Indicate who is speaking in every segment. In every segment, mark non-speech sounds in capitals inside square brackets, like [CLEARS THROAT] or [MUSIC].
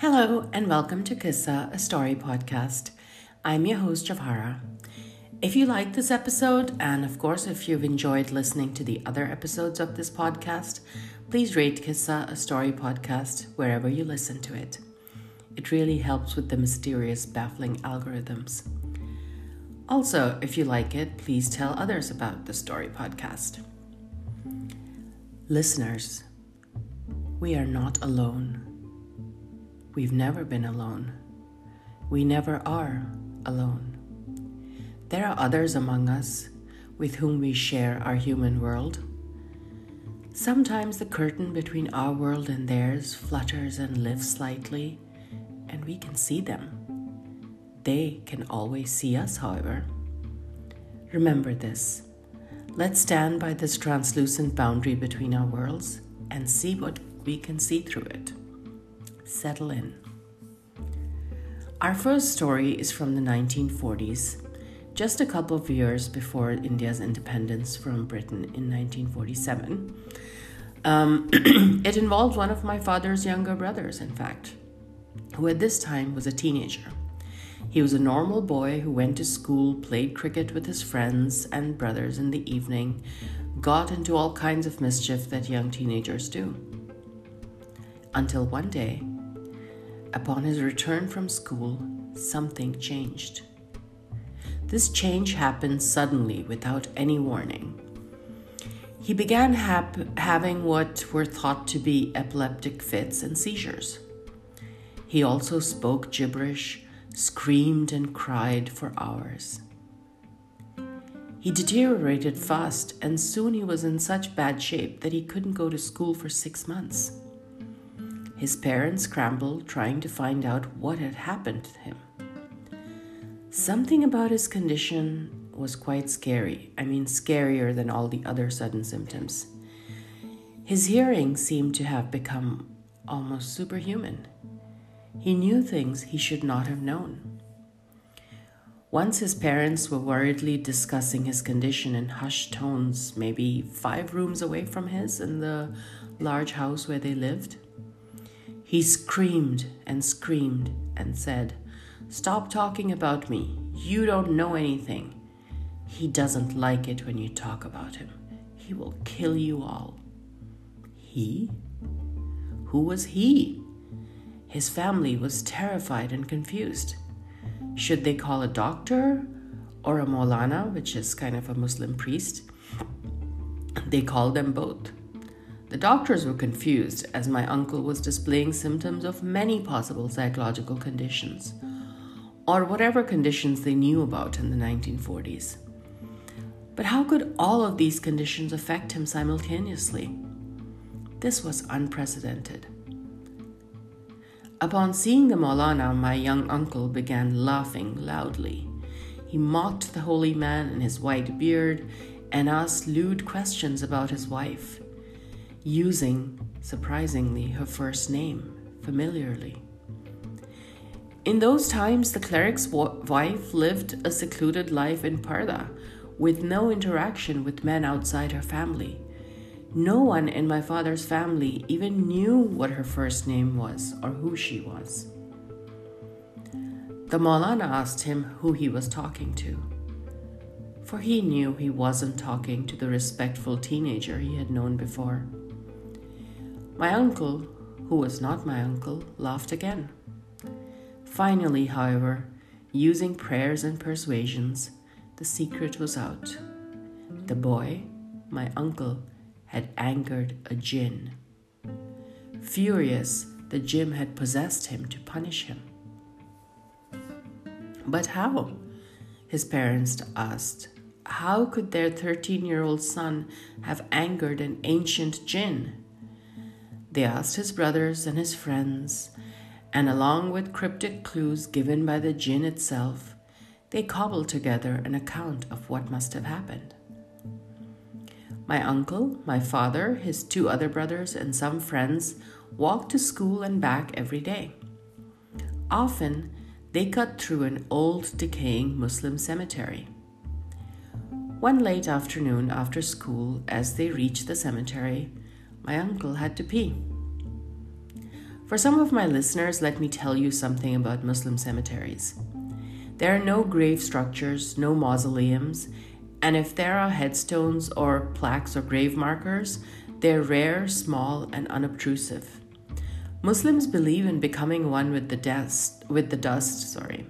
Speaker 1: Hello, and welcome to Kissa, a story podcast. I'm your host, Jawahara. If you like this episode, and of course, if you've enjoyed listening to the other episodes of this podcast, please rate Kissa, a story podcast, wherever you listen to it. It really helps with the mysterious, baffling algorithms. Also, if you like it, please tell others about the story podcast. Listeners, we are not alone. We've never been alone. We never are alone. There are others among us with whom we share our human world. Sometimes the curtain between our world and theirs flutters and lifts slightly, and we can see them. They can always see us, however. Remember this. Let's stand by this translucent boundary between our worlds and see what we can see through it. Settle in. Our first story is from the 1940s, just a couple of years before India's independence from Britain in 1947. Um, [CLEARS THROAT] it involved one of my father's younger brothers, in fact, who at this time was a teenager. He was a normal boy who went to school, played cricket with his friends and brothers in the evening, got into all kinds of mischief that young teenagers do. Until one day, upon his return from school, something changed. This change happened suddenly without any warning. He began hap- having what were thought to be epileptic fits and seizures. He also spoke gibberish screamed and cried for hours. He deteriorated fast, and soon he was in such bad shape that he couldn't go to school for six months. His parents scrambled trying to find out what had happened to him. Something about his condition was quite scary. I mean, scarier than all the other sudden symptoms. His hearing seemed to have become almost superhuman. He knew things he should not have known. Once his parents were worriedly discussing his condition in hushed tones, maybe five rooms away from his in the large house where they lived. He screamed and screamed and said, Stop talking about me. You don't know anything. He doesn't like it when you talk about him. He will kill you all. He? Who was he? His family was terrified and confused. Should they call a doctor or a Maulana, which is kind of a Muslim priest? They called them both. The doctors were confused as my uncle was displaying symptoms of many possible psychological conditions, or whatever conditions they knew about in the 1940s. But how could all of these conditions affect him simultaneously? This was unprecedented. Upon seeing the Maulana, my young uncle began laughing loudly. He mocked the holy man and his white beard and asked lewd questions about his wife, using, surprisingly, her first name familiarly. In those times, the cleric's wife lived a secluded life in Parda with no interaction with men outside her family. No one in my father's family even knew what her first name was or who she was. The Maulana asked him who he was talking to, for he knew he wasn't talking to the respectful teenager he had known before. My uncle, who was not my uncle, laughed again. Finally, however, using prayers and persuasions, the secret was out. The boy, my uncle, had angered a jinn. Furious, the jinn had possessed him to punish him. But how? His parents asked. How could their 13 year old son have angered an ancient jinn? They asked his brothers and his friends, and along with cryptic clues given by the jinn itself, they cobbled together an account of what must have happened. My uncle, my father, his two other brothers, and some friends walked to school and back every day. Often, they cut through an old, decaying Muslim cemetery. One late afternoon after school, as they reached the cemetery, my uncle had to pee. For some of my listeners, let me tell you something about Muslim cemeteries. There are no grave structures, no mausoleums, and if there are headstones or plaques or grave markers, they're rare, small, and unobtrusive. Muslims believe in becoming one with the dust, with the dust, sorry,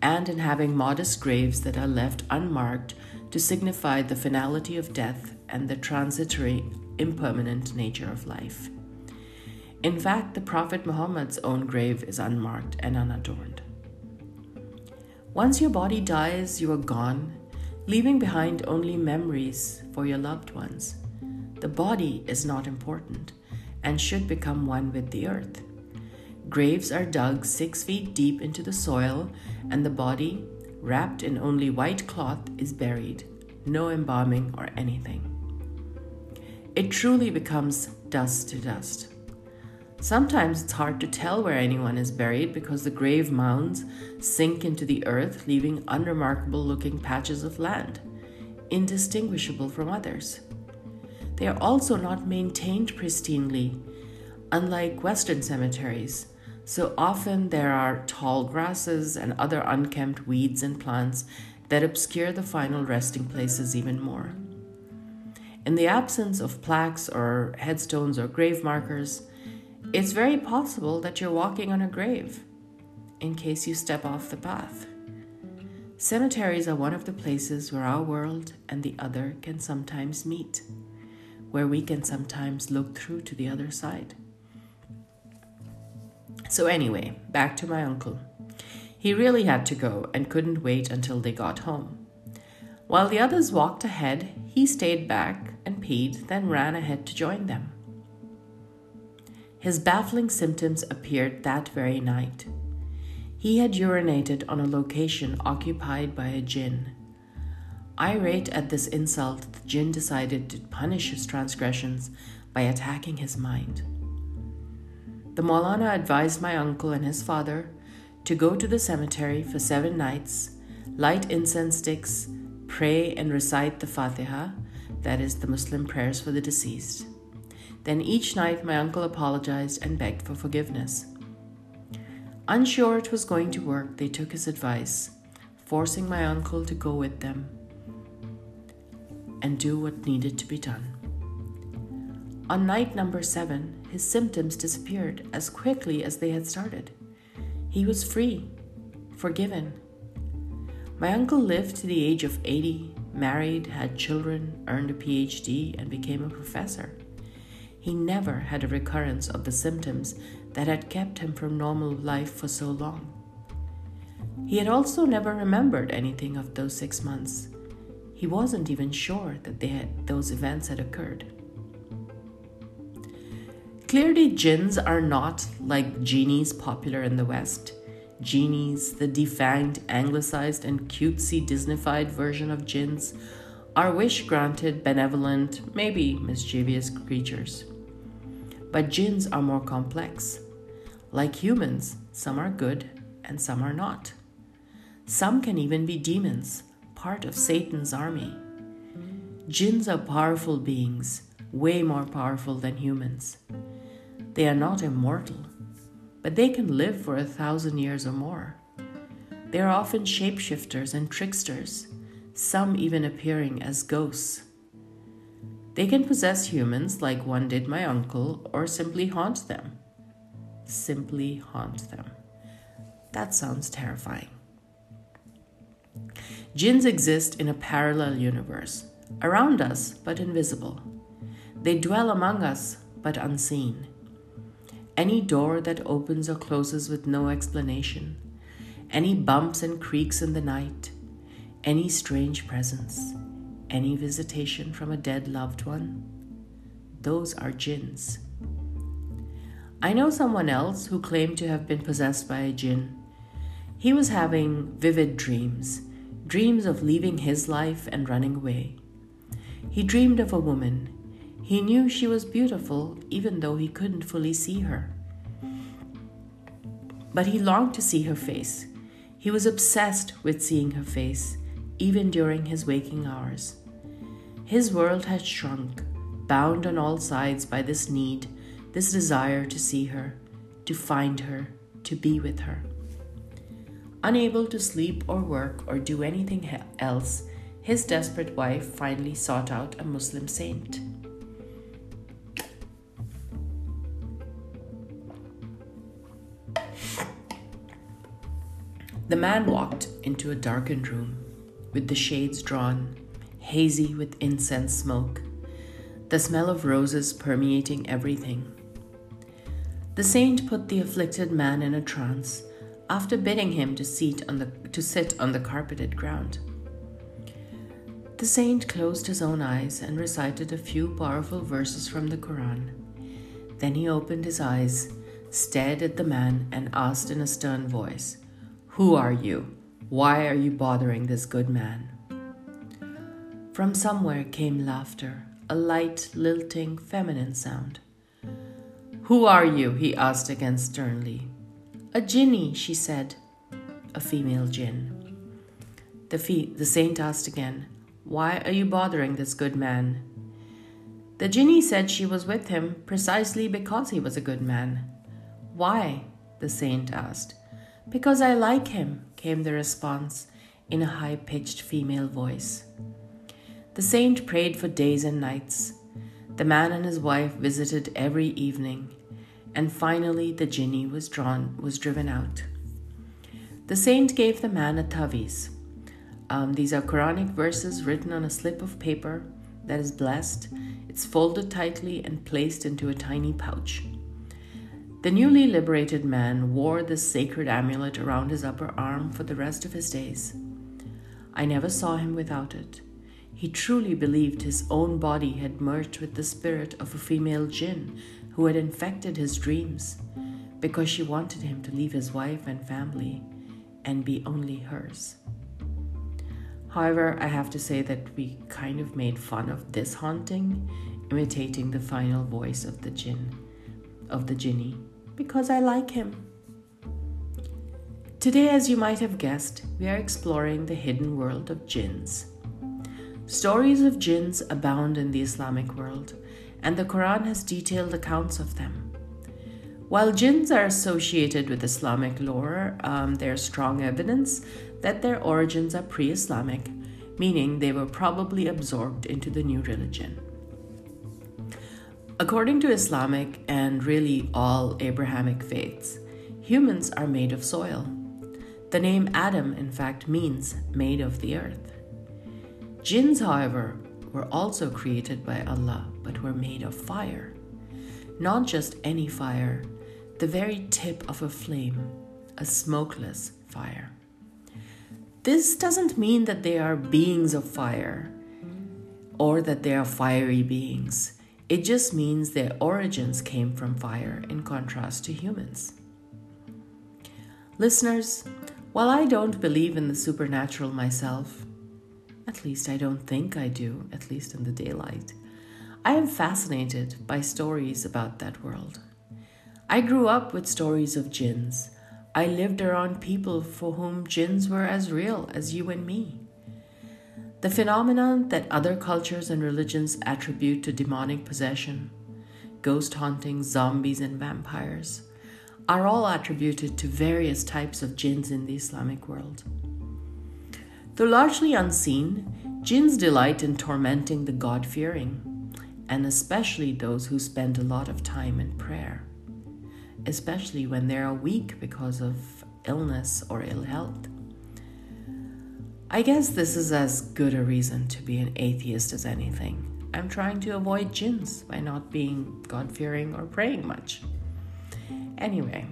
Speaker 1: and in having modest graves that are left unmarked to signify the finality of death and the transitory, impermanent nature of life. In fact, the Prophet Muhammad's own grave is unmarked and unadorned. Once your body dies, you are gone, leaving behind only memories for your loved ones. The body is not important and should become one with the earth. Graves are dug six feet deep into the soil, and the body, wrapped in only white cloth, is buried. No embalming or anything. It truly becomes dust to dust. Sometimes it's hard to tell where anyone is buried because the grave mounds sink into the earth, leaving unremarkable looking patches of land, indistinguishable from others. They are also not maintained pristinely, unlike Western cemeteries. So often there are tall grasses and other unkempt weeds and plants that obscure the final resting places even more. In the absence of plaques or headstones or grave markers, it's very possible that you're walking on a grave in case you step off the path. Cemeteries are one of the places where our world and the other can sometimes meet, where we can sometimes look through to the other side. So, anyway, back to my uncle. He really had to go and couldn't wait until they got home. While the others walked ahead, he stayed back and peed, then ran ahead to join them. His baffling symptoms appeared that very night. He had urinated on a location occupied by a jinn. Irate at this insult, the jinn decided to punish his transgressions by attacking his mind. The Maulana advised my uncle and his father to go to the cemetery for seven nights, light incense sticks, pray and recite the Fatiha, that is, the Muslim prayers for the deceased. Then each night my uncle apologized and begged for forgiveness. Unsure it was going to work, they took his advice, forcing my uncle to go with them and do what needed to be done. On night number seven, his symptoms disappeared as quickly as they had started. He was free, forgiven. My uncle lived to the age of 80, married, had children, earned a PhD, and became a professor. He never had a recurrence of the symptoms that had kept him from normal life for so long. He had also never remembered anything of those six months. He wasn't even sure that had, those events had occurred. Clearly, jinns are not like genies popular in the West. Genies, the defanged, anglicized, and cutesy Disneyfied version of jinns, are wish granted, benevolent, maybe mischievous creatures. But jinns are more complex. Like humans, some are good and some are not. Some can even be demons, part of Satan's army. Jinns are powerful beings, way more powerful than humans. They are not immortal, but they can live for a thousand years or more. They are often shapeshifters and tricksters, some even appearing as ghosts. They can possess humans like one did my uncle, or simply haunt them. Simply haunt them. That sounds terrifying. Jinns exist in a parallel universe, around us but invisible. They dwell among us but unseen. Any door that opens or closes with no explanation, any bumps and creaks in the night, any strange presence, any visitation from a dead loved one, those are jinns. I know someone else who claimed to have been possessed by a jinn. He was having vivid dreams, dreams of leaving his life and running away. He dreamed of a woman. He knew she was beautiful even though he couldn't fully see her. But he longed to see her face. He was obsessed with seeing her face, even during his waking hours. His world had shrunk, bound on all sides by this need, this desire to see her, to find her, to be with her. Unable to sleep or work or do anything else, his desperate wife finally sought out a Muslim saint. The man walked into a darkened room with the shades drawn, hazy with incense smoke, the smell of roses permeating everything. The saint put the afflicted man in a trance after bidding him to the, to sit on the carpeted ground. The saint closed his own eyes and recited a few powerful verses from the Quran. Then he opened his eyes, stared at the man, and asked in a stern voice, who are you? Why are you bothering this good man? From somewhere came laughter, a light, lilting, feminine sound. Who are you? he asked again sternly. A jinni, she said. A female jinn. The, fee- the saint asked again, Why are you bothering this good man? The jinni said she was with him precisely because he was a good man. Why? the saint asked. Because I like him, came the response in a high pitched female voice. The saint prayed for days and nights. The man and his wife visited every evening, and finally the jinni was drawn was driven out. The saint gave the man a taviz. Um, these are Quranic verses written on a slip of paper that is blessed. It's folded tightly and placed into a tiny pouch. The newly liberated man wore this sacred amulet around his upper arm for the rest of his days. I never saw him without it. He truly believed his own body had merged with the spirit of a female jinn who had infected his dreams because she wanted him to leave his wife and family and be only hers. However, I have to say that we kind of made fun of this haunting, imitating the final voice of the jinn, of the jinni because I like him. Today, as you might have guessed, we are exploring the hidden world of jinns. Stories of jinns abound in the Islamic world, and the Quran has detailed accounts of them. While jinns are associated with Islamic lore, um, there's strong evidence that their origins are pre Islamic, meaning they were probably absorbed into the new religion. According to Islamic and really all Abrahamic faiths, humans are made of soil. The name Adam, in fact, means made of the earth. Jinns, however, were also created by Allah, but were made of fire. Not just any fire, the very tip of a flame, a smokeless fire. This doesn't mean that they are beings of fire or that they are fiery beings. It just means their origins came from fire in contrast to humans. Listeners, while I don't believe in the supernatural myself, at least I don't think I do, at least in the daylight, I am fascinated by stories about that world. I grew up with stories of jinns. I lived around people for whom jinns were as real as you and me. The phenomenon that other cultures and religions attribute to demonic possession, ghost haunting, zombies, and vampires, are all attributed to various types of jinns in the Islamic world. Though largely unseen, jinns delight in tormenting the God fearing, and especially those who spend a lot of time in prayer, especially when they are weak because of illness or ill health. I guess this is as good a reason to be an atheist as anything. I'm trying to avoid jinns by not being God fearing or praying much. Anyway,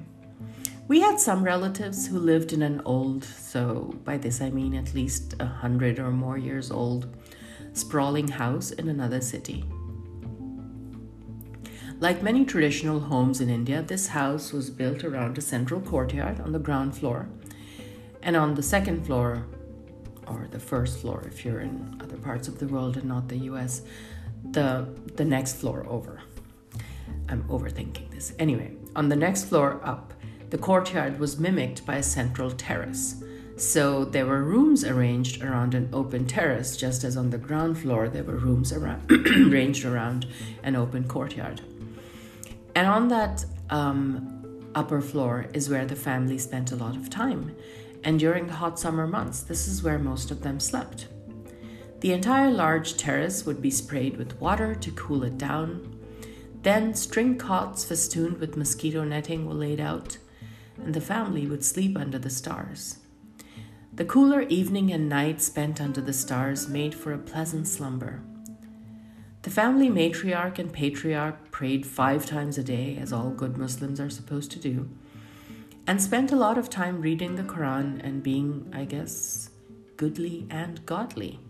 Speaker 1: we had some relatives who lived in an old, so by this I mean at least a hundred or more years old, sprawling house in another city. Like many traditional homes in India, this house was built around a central courtyard on the ground floor, and on the second floor or the first floor if you're in other parts of the world and not the US, the the next floor over. I'm overthinking this. Anyway, on the next floor up, the courtyard was mimicked by a central terrace. So there were rooms arranged around an open terrace, just as on the ground floor there were rooms around, [CLEARS THROAT] arranged around an open courtyard. And on that um, upper floor is where the family spent a lot of time, and during the hot summer months, this is where most of them slept. The entire large terrace would be sprayed with water to cool it down. Then, string cots festooned with mosquito netting were laid out, and the family would sleep under the stars. The cooler evening and night spent under the stars made for a pleasant slumber. The family matriarch and patriarch prayed five times a day, as all good Muslims are supposed to do, and spent a lot of time reading the Quran and being, I guess, goodly and godly.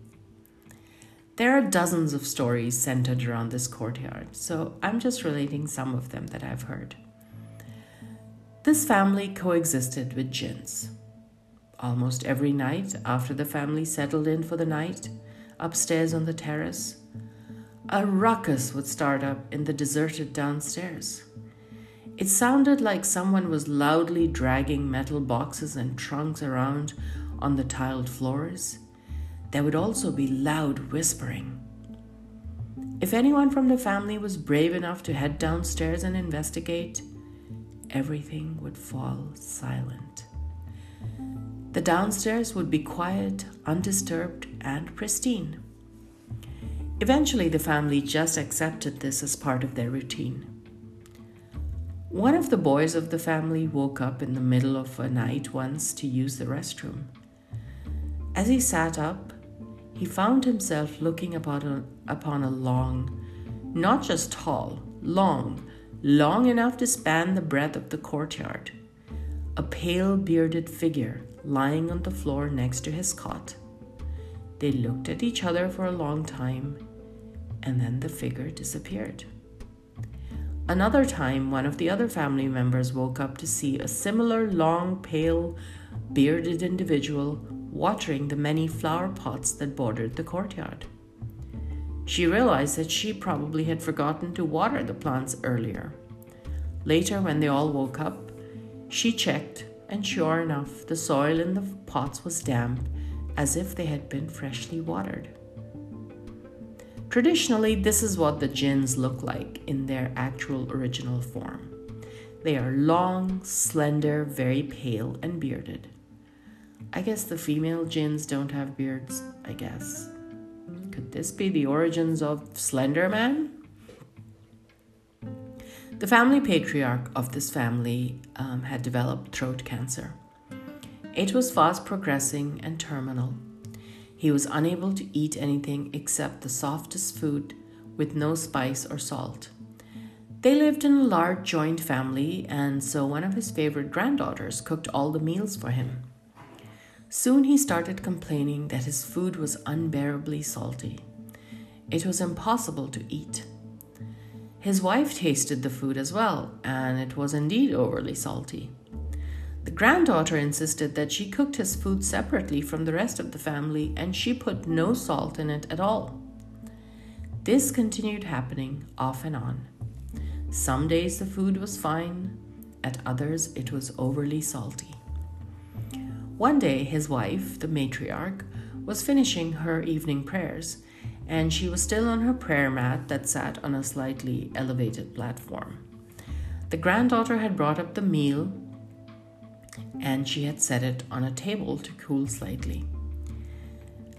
Speaker 1: There are dozens of stories centered around this courtyard, so I'm just relating some of them that I've heard. This family coexisted with jinns. Almost every night after the family settled in for the night, upstairs on the terrace, a ruckus would start up in the deserted downstairs. It sounded like someone was loudly dragging metal boxes and trunks around on the tiled floors. There would also be loud whispering. If anyone from the family was brave enough to head downstairs and investigate, everything would fall silent. The downstairs would be quiet, undisturbed, and pristine. Eventually, the family just accepted this as part of their routine. One of the boys of the family woke up in the middle of a night once to use the restroom. As he sat up, he found himself looking upon a, upon a long, not just tall, long, long enough to span the breadth of the courtyard, a pale bearded figure lying on the floor next to his cot. They looked at each other for a long time, and then the figure disappeared. Another time, one of the other family members woke up to see a similar long, pale, bearded individual watering the many flower pots that bordered the courtyard. She realized that she probably had forgotten to water the plants earlier. Later, when they all woke up, she checked, and sure enough, the soil in the pots was damp as if they had been freshly watered. Traditionally, this is what the jinns look like in their actual original form. They are long, slender, very pale, and bearded. I guess the female jinns don't have beards, I guess. Could this be the origins of Slender Man? The family patriarch of this family um, had developed throat cancer. It was fast progressing and terminal. He was unable to eat anything except the softest food with no spice or salt. They lived in a large joint family, and so one of his favorite granddaughters cooked all the meals for him. Soon he started complaining that his food was unbearably salty. It was impossible to eat. His wife tasted the food as well, and it was indeed overly salty. The granddaughter insisted that she cooked his food separately from the rest of the family and she put no salt in it at all. This continued happening off and on. Some days the food was fine, at others it was overly salty. One day, his wife, the matriarch, was finishing her evening prayers, and she was still on her prayer mat that sat on a slightly elevated platform. The granddaughter had brought up the meal and she had set it on a table to cool slightly.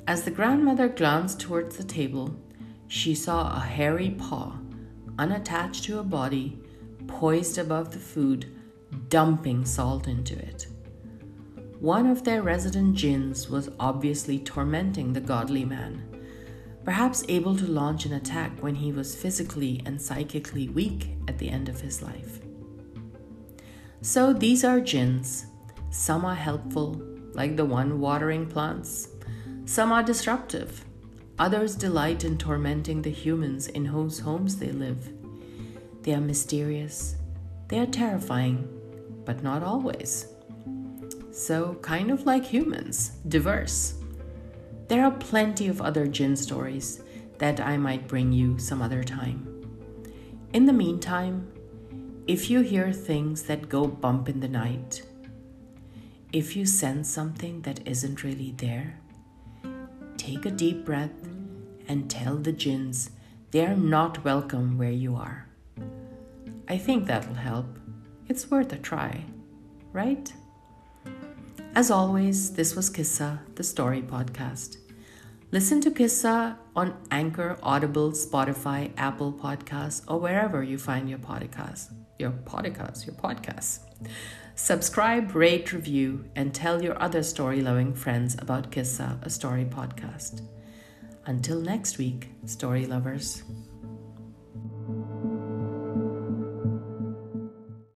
Speaker 1: As the grandmother glanced towards the table, she saw a hairy paw, unattached to a body, poised above the food, dumping salt into it. One of their resident jinns was obviously tormenting the godly man, perhaps able to launch an attack when he was physically and psychically weak at the end of his life. So these are jinns. Some are helpful, like the one watering plants. Some are disruptive. Others delight in tormenting the humans in whose homes they live. They are mysterious. They are terrifying, but not always. So, kind of like humans, diverse. There are plenty of other jinn stories that I might bring you some other time. In the meantime, if you hear things that go bump in the night, if you sense something that isn't really there, take a deep breath and tell the jinns they are not welcome where you are. I think that'll help. It's worth a try, right? As always, this was Kissa, the story podcast. Listen to Kissa on Anchor, Audible, Spotify, Apple Podcasts, or wherever you find your podcasts. Your podcasts, your podcasts. Subscribe, rate, review, and tell your other story loving friends about Kissa, a story podcast. Until next week, story lovers.